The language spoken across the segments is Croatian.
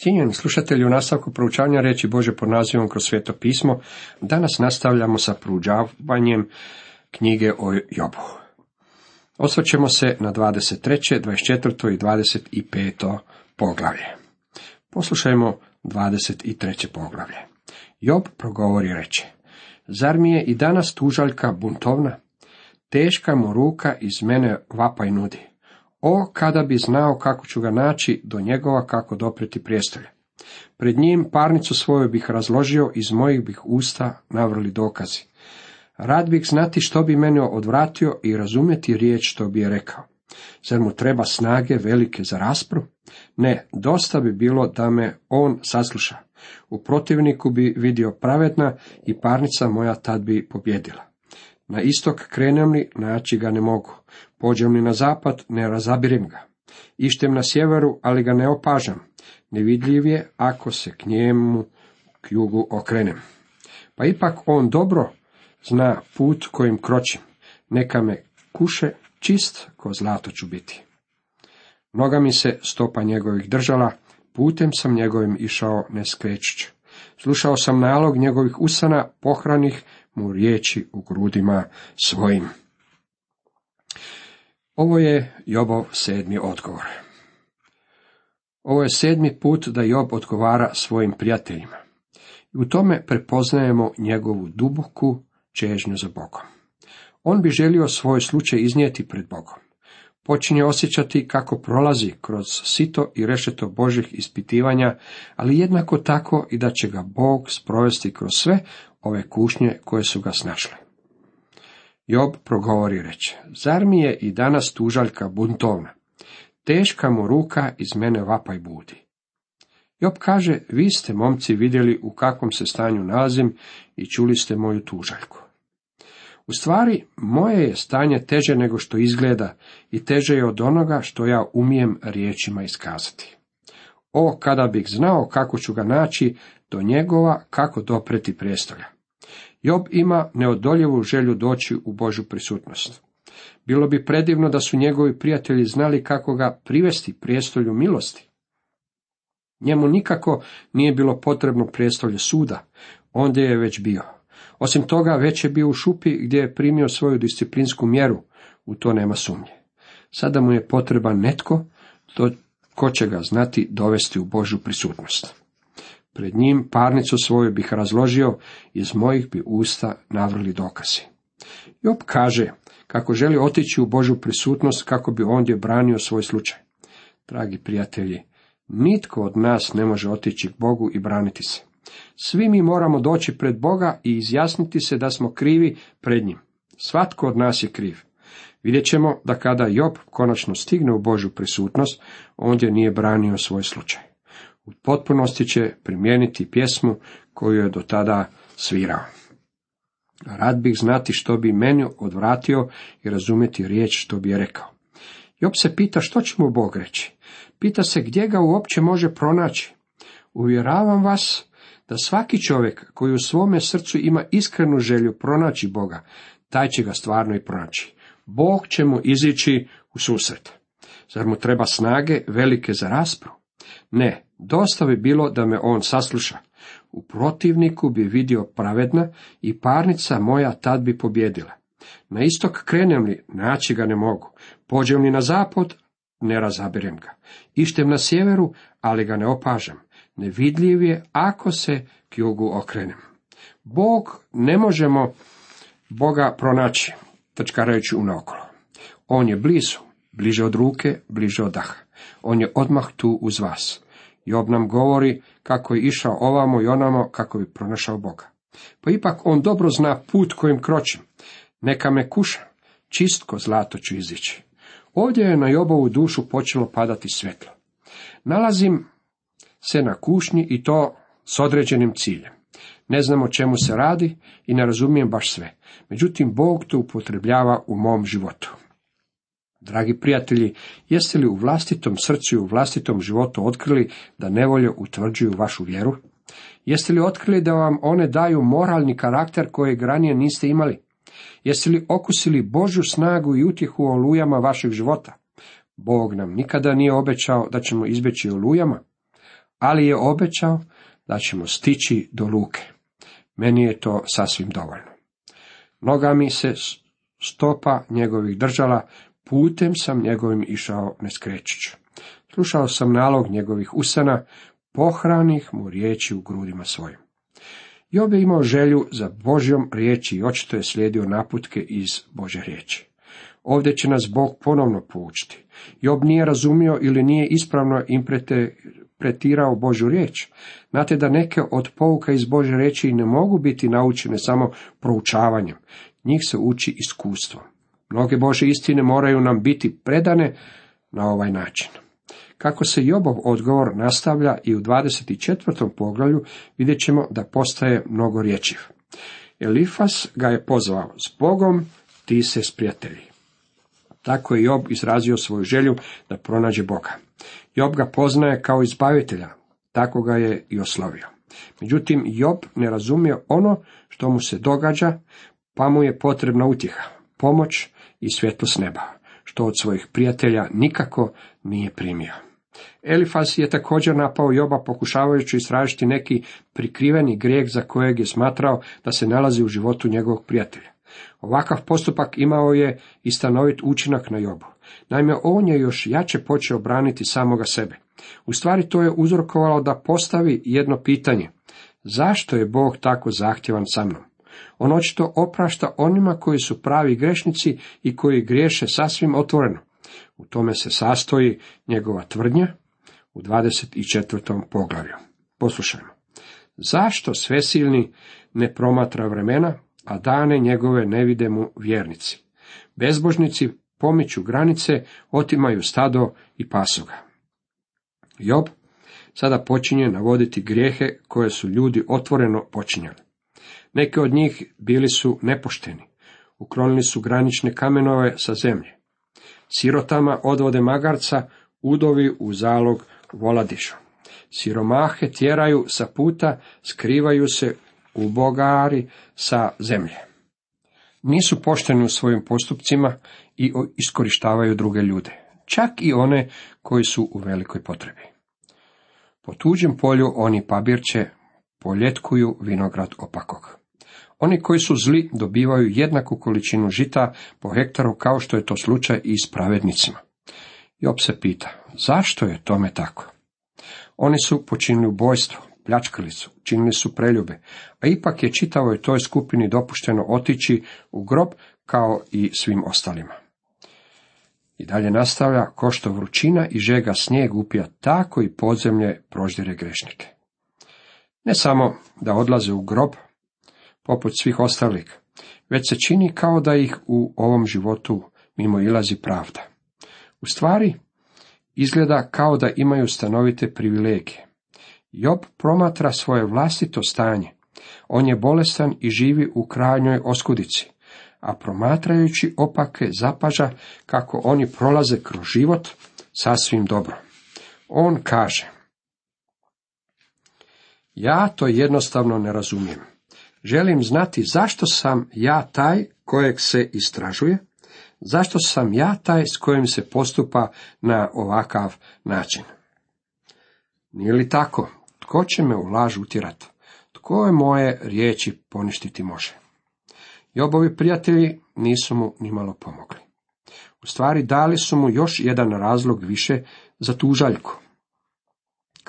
Cijenjeni slušatelji u nastavku proučavanja reći Bože pod nazivom kroz sveto pismo, danas nastavljamo sa proučavanjem knjige o Jobu. Osvrćemo se na 23., 24. i 25. poglavlje. Poslušajmo 23. poglavlje. Job progovori reče, zar mi je i danas tužaljka buntovna? Teška mu ruka iz mene vapaj nudi. O, kada bi znao kako ću ga naći do njegova kako dopreti prijestolje. Pred njim parnicu svoju bih razložio, iz mojih bih usta navrli dokazi. Rad bih znati što bi mene odvratio i razumjeti riječ što bi je rekao. Zar mu treba snage velike za raspru? Ne, dosta bi bilo da me on sasluša. U protivniku bi vidio pravedna i parnica moja tad bi pobjedila. Na istok krenem li, naći ga ne mogu. Pođem li na zapad, ne razabirem ga. Ištem na sjeveru, ali ga ne opažam. Nevidljiv je ako se k njemu k jugu okrenem. Pa ipak on dobro zna put kojim kročim. Neka me kuše, čist ko zlato ću biti. Noga mi se stopa njegovih držala, putem sam njegovim išao ne. Slušao sam nalog njegovih usana, pohranih mu riječi u grudima svojim. Ovo je Jobov sedmi odgovor. Ovo je sedmi put da Job odgovara svojim prijateljima. I u tome prepoznajemo njegovu duboku čežnju za Bogom. On bi želio svoj slučaj iznijeti pred Bogom. Počinje osjećati kako prolazi kroz sito i rešeto Božih ispitivanja, ali jednako tako i da će ga Bog sprovesti kroz sve ove kušnje koje su ga snašle. Job progovori reče, zar mi je i danas tužaljka buntovna? Teška mu ruka iz mene vapaj budi. Job kaže, vi ste momci vidjeli u kakvom se stanju nalazim i čuli ste moju tužaljku. U stvari, moje je stanje teže nego što izgleda i teže je od onoga što ja umijem riječima iskazati. O, kada bih znao kako ću ga naći, do njegova kako dopreti prijestolja. Job ima neodoljivu želju doći u Božu prisutnost. Bilo bi predivno da su njegovi prijatelji znali kako ga privesti prijestolju milosti. Njemu nikako nije bilo potrebno prijestolje suda, ondje je već bio. Osim toga, već je bio u šupi gdje je primio svoju disciplinsku mjeru, u to nema sumnje. Sada mu je potreban netko, to ko će ga znati dovesti u Božju prisutnost. Pred njim parnicu svoju bih razložio, iz mojih bi usta navrli dokazi. Job kaže kako želi otići u Božju prisutnost kako bi ondje branio svoj slučaj. Dragi prijatelji, nitko od nas ne može otići k Bogu i braniti se. Svi mi moramo doći pred Boga i izjasniti se da smo krivi pred njim. Svatko od nas je kriv. Vidjet ćemo da kada Job konačno stigne u Božju prisutnost, ondje nije branio svoj slučaj. U potpunosti će primijeniti pjesmu koju je do tada svirao. Rad bih znati što bi meni odvratio i razumjeti riječ što bi je rekao. Job se pita što će mu Bog reći. Pita se gdje ga uopće može pronaći. Uvjeravam vas da svaki čovjek koji u svome srcu ima iskrenu želju pronaći Boga, taj će ga stvarno i pronaći. Bog će mu izići u susret. Zar mu treba snage velike za raspravu? Ne, dosta bi bilo da me on sasluša. U protivniku bi vidio pravedna i parnica moja tad bi pobjedila. Na istok krenem li, naći ga ne mogu. Pođem li na zapad, ne razabirem ga. Ištem na sjeveru, ali ga ne opažam. Nevidljiv je ako se k jugu okrenem. Bog ne možemo Boga pronaći, trčkarajući unaokolo. On je blizu, bliže od ruke, bliže od daha. On je odmah tu uz vas. Job nam govori kako je išao ovamo i onamo kako bi pronašao Boga. Pa ipak on dobro zna put kojim kročim. Neka me kuša, čistko zlato ću izići. Ovdje je na Jobovu dušu počelo padati svjetlo. Nalazim se na kušnji i to s određenim ciljem. Ne znam o čemu se radi i ne razumijem baš sve. Međutim, Bog to upotrebljava u mom životu. Dragi prijatelji, jeste li u vlastitom srcu i u vlastitom životu otkrili da nevolje utvrđuju vašu vjeru? Jeste li otkrili da vam one daju moralni karakter kojeg ranije niste imali? Jeste li okusili Božju snagu i utjehu o olujama vašeg života? Bog nam nikada nije obećao da ćemo izbjeći olujama, ali je obećao da ćemo stići do luke. Meni je to sasvim dovoljno. Noga mi se stopa njegovih držala, putem sam njegovim išao ne skrećući. Slušao sam nalog njegovih usana, pohranih mu riječi u grudima svojim. Job je imao želju za Božjom riječi i očito je slijedio naputke iz Bože riječi. Ovdje će nas Bog ponovno poučiti. Job nije razumio ili nije ispravno interpretirao Božju riječ. Znate da neke od pouka iz Bože riječi ne mogu biti naučene samo proučavanjem. Njih se uči iskustvom. Mnoge Bože istine moraju nam biti predane na ovaj način. Kako se Jobov odgovor nastavlja i u 24. poglavlju vidjet ćemo da postaje mnogo riječiv. Elifas ga je pozvao, s Bogom ti se sprijatelji. Tako je Job izrazio svoju želju da pronađe Boga. Job ga poznaje kao izbavitelja, tako ga je i oslovio. Međutim, Job ne razumije ono što mu se događa, pa mu je potrebna utjeha, pomoć i svjetlost neba, što od svojih prijatelja nikako nije primio. Elifas je također napao Joba pokušavajući istražiti neki prikriveni grijeh za kojeg je smatrao da se nalazi u životu njegovog prijatelja. Ovakav postupak imao je i stanovit učinak na Jobu. Naime, on je još jače počeo braniti samoga sebe. U stvari to je uzrokovalo da postavi jedno pitanje. Zašto je Bog tako zahtjevan sa mnom? On očito oprašta onima koji su pravi grešnici i koji griješe sasvim otvoreno. U tome se sastoji njegova tvrdnja u 24. poglavlju. Poslušajmo. Zašto svesilni ne promatra vremena, a dane njegove ne vide mu vjernici? Bezbožnici pomiču granice, otimaju stado i pasoga. Job sada počinje navoditi grijehe koje su ljudi otvoreno počinjali. Neke od njih bili su nepošteni, uklonili su granične kamenove sa zemlje. Sirotama odvode magarca, udovi u zalog voladišu. Siromahe tjeraju sa puta, skrivaju se u bogari sa zemlje. Nisu pošteni u svojim postupcima i iskorištavaju druge ljude, čak i one koji su u velikoj potrebi. Po tuđem polju oni pabirće poljetkuju vinograd opakog. Oni koji su zli dobivaju jednaku količinu žita po hektaru kao što je to slučaj i s pravednicima. Job se pita, zašto je tome tako? Oni su počinili ubojstvo, pljačkali su, činili su preljube, a ipak je čitavoj toj skupini dopušteno otići u grob kao i svim ostalima. I dalje nastavlja, ko što vrućina i žega snijeg upija, tako i podzemlje proždire grešnike. Ne samo da odlaze u grob, poput svih ostalih, već se čini kao da ih u ovom životu mimo ilazi pravda. U stvari, izgleda kao da imaju stanovite privilegije. Job promatra svoje vlastito stanje. On je bolestan i živi u krajnjoj oskudici, a promatrajući opake zapaža kako oni prolaze kroz život sasvim dobro. On kaže, ja to jednostavno ne razumijem. Želim znati zašto sam ja taj kojeg se istražuje, zašto sam ja taj s kojim se postupa na ovakav način. Nije li tako? Tko će me u laž utjerati? Tko je moje riječi poništiti može? Jobovi prijatelji nisu mu nimalo pomogli. U stvari dali su mu još jedan razlog više za tužaljku.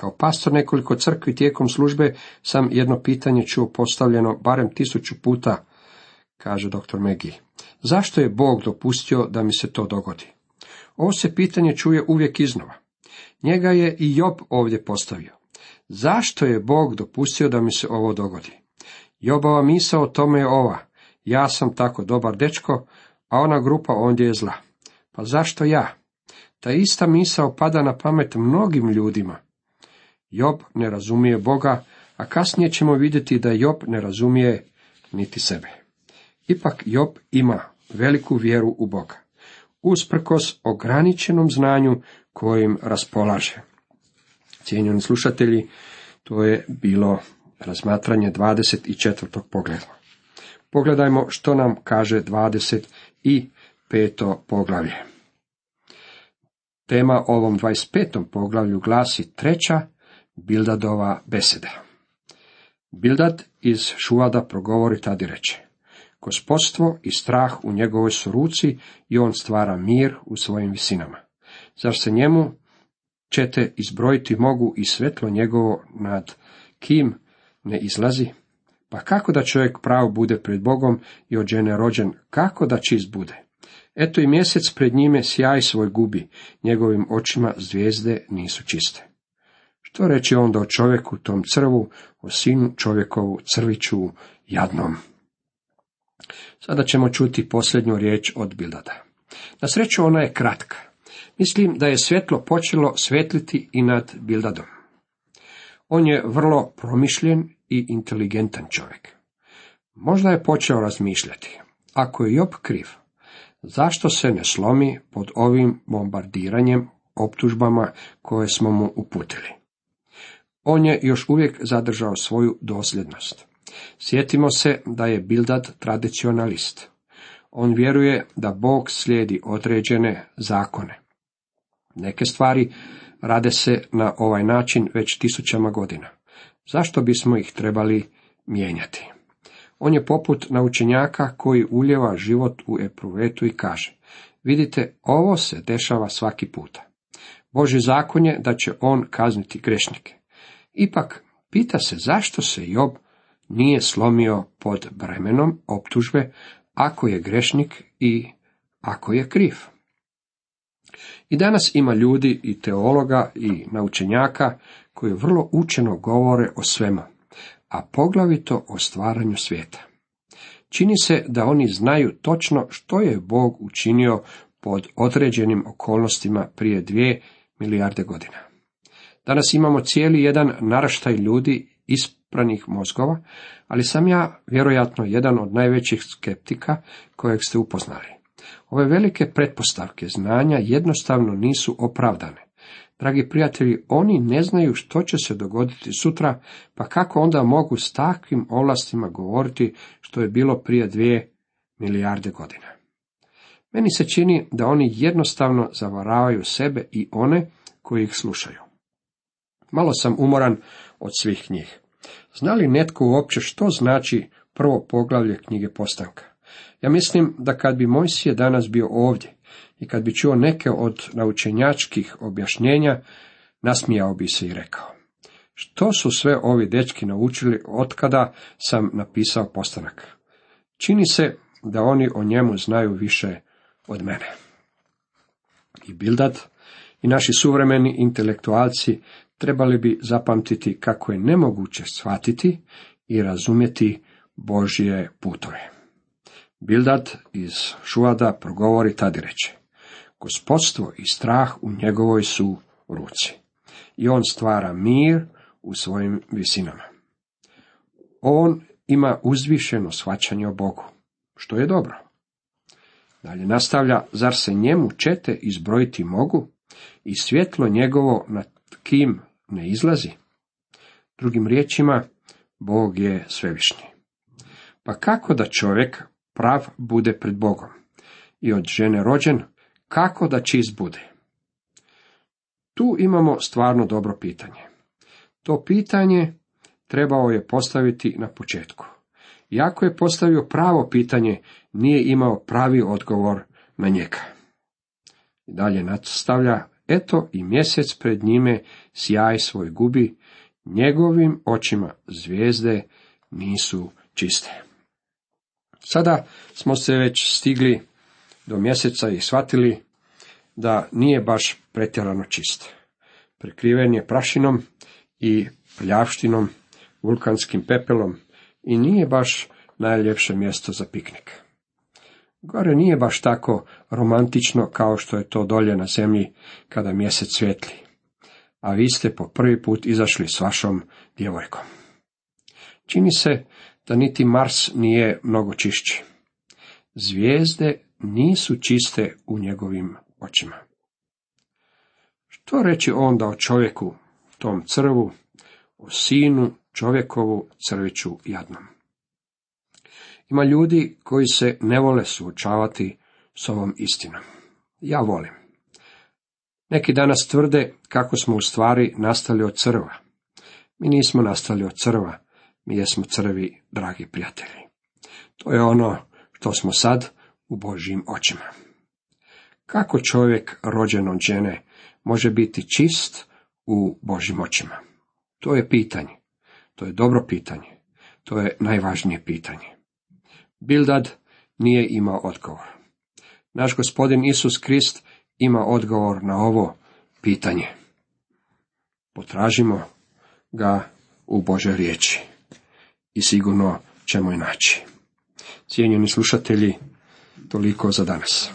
Kao pastor nekoliko crkvi tijekom službe sam jedno pitanje čuo postavljeno barem tisuću puta, kaže dr. Megi. Zašto je Bog dopustio da mi se to dogodi? Ovo se pitanje čuje uvijek iznova. Njega je i Job ovdje postavio. Zašto je Bog dopustio da mi se ovo dogodi? Jobova misa o tome je ova. Ja sam tako dobar dečko, a ona grupa ondje je zla. Pa zašto ja? Ta ista misa opada na pamet mnogim ljudima. Job ne razumije Boga, a kasnije ćemo vidjeti da Job ne razumije niti sebe. Ipak Job ima veliku vjeru u Boga, usprkos ograničenom znanju kojim raspolaže. Cijenjeni slušatelji, to je bilo razmatranje 24. pogleda. Pogledajmo što nam kaže 25. poglavlje. Tema ovom 25. poglavlju glasi treća Bildadova beseda. Bildad iz Šuvada progovori tad i reče. Gospodstvo i strah u njegovoj su ruci i on stvara mir u svojim visinama. Zar se njemu ćete izbrojiti mogu i svetlo njegovo nad kim ne izlazi? Pa kako da čovjek prav bude pred Bogom i od žene rođen, kako da čist bude? Eto i mjesec pred njime sjaj svoj gubi, njegovim očima zvijezde nisu čiste. Što reći onda o čovjeku tom crvu, o sinu čovjekovu crviću jadnom? Sada ćemo čuti posljednju riječ od Bildada. Na sreću ona je kratka. Mislim da je svjetlo počelo svetliti i nad Bildadom. On je vrlo promišljen i inteligentan čovjek. Možda je počeo razmišljati. Ako je Job kriv, zašto se ne slomi pod ovim bombardiranjem optužbama koje smo mu uputili? On je još uvijek zadržao svoju dosljednost. Sjetimo se da je Bildad tradicionalist. On vjeruje da Bog slijedi određene zakone. Neke stvari rade se na ovaj način već tisućama godina. Zašto bismo ih trebali mijenjati? On je poput naučenjaka koji uljeva život u epruvetu i kaže, vidite, ovo se dešava svaki puta. Boži zakon je da će on kazniti grešnike. Ipak, pita se zašto se Job nije slomio pod bremenom optužbe ako je grešnik i ako je kriv. I danas ima ljudi i teologa i naučenjaka koji vrlo učeno govore o svemu, a poglavito o stvaranju svijeta. Čini se da oni znaju točno što je Bog učinio pod određenim okolnostima prije dvije milijarde godina. Danas imamo cijeli jedan naraštaj ljudi ispranih mozgova, ali sam ja vjerojatno jedan od najvećih skeptika kojeg ste upoznali. Ove velike pretpostavke znanja jednostavno nisu opravdane. Dragi prijatelji, oni ne znaju što će se dogoditi sutra, pa kako onda mogu s takvim ovlastima govoriti što je bilo prije dvije milijarde godina. Meni se čini da oni jednostavno zavaravaju sebe i one koji ih slušaju. Malo sam umoran od svih njih. Zna li netko uopće što znači prvo poglavlje knjige postanka? Ja mislim da kad bi Mojsije danas bio ovdje i kad bi čuo neke od naučenjačkih objašnjenja, nasmijao bi se i rekao. Što su sve ovi dečki naučili otkada sam napisao postanak? Čini se da oni o njemu znaju više od mene. I Bildad i naši suvremeni intelektualci trebali bi zapamtiti kako je nemoguće shvatiti i razumjeti Božje putove. Bildad iz Šuada progovori tad i reče, gospodstvo i strah u njegovoj su ruci. I on stvara mir u svojim visinama. On ima uzvišeno shvaćanje o Bogu, što je dobro. Dalje nastavlja, zar se njemu čete izbrojiti mogu i svjetlo njegovo nad kim ne izlazi? Drugim riječima, Bog je svevišnji. Pa kako da čovjek prav bude pred Bogom i od žene rođen, kako da čist bude? Tu imamo stvarno dobro pitanje. To pitanje trebao je postaviti na početku. Iako je postavio pravo pitanje, nije imao pravi odgovor na njega. I dalje nastavlja, eto i mjesec pred njime sjaj svoj gubi, njegovim očima zvijezde nisu čiste. Sada smo se već stigli do mjeseca i shvatili da nije baš pretjerano čist. Prekriven je prašinom i pljavštinom, vulkanskim pepelom i nije baš najljepše mjesto za piknik. Gore nije baš tako romantično kao što je to dolje na zemlji kada mjesec svijetli. A vi ste po prvi put izašli s vašom djevojkom. Čini se da niti Mars nije mnogo čišći. Zvijezde nisu čiste u njegovim očima. Što reći onda o čovjeku, tom crvu, o sinu čovjekovu crviću jadnom? Ima ljudi koji se ne vole suočavati s ovom istinom. Ja volim. Neki danas tvrde kako smo u stvari nastali od crva. Mi nismo nastali od crva, mi jesmo crvi, dragi prijatelji. To je ono što smo sad u Božjim očima. Kako čovjek rođen od žene može biti čist u Božjim očima? To je pitanje. To je dobro pitanje. To je najvažnije pitanje. Bildad nije imao odgovor. Naš gospodin Isus Krist ima odgovor na ovo pitanje. Potražimo ga u Božoj riječi i sigurno ćemo je naći. Cijenjeni slušatelji, toliko za danas.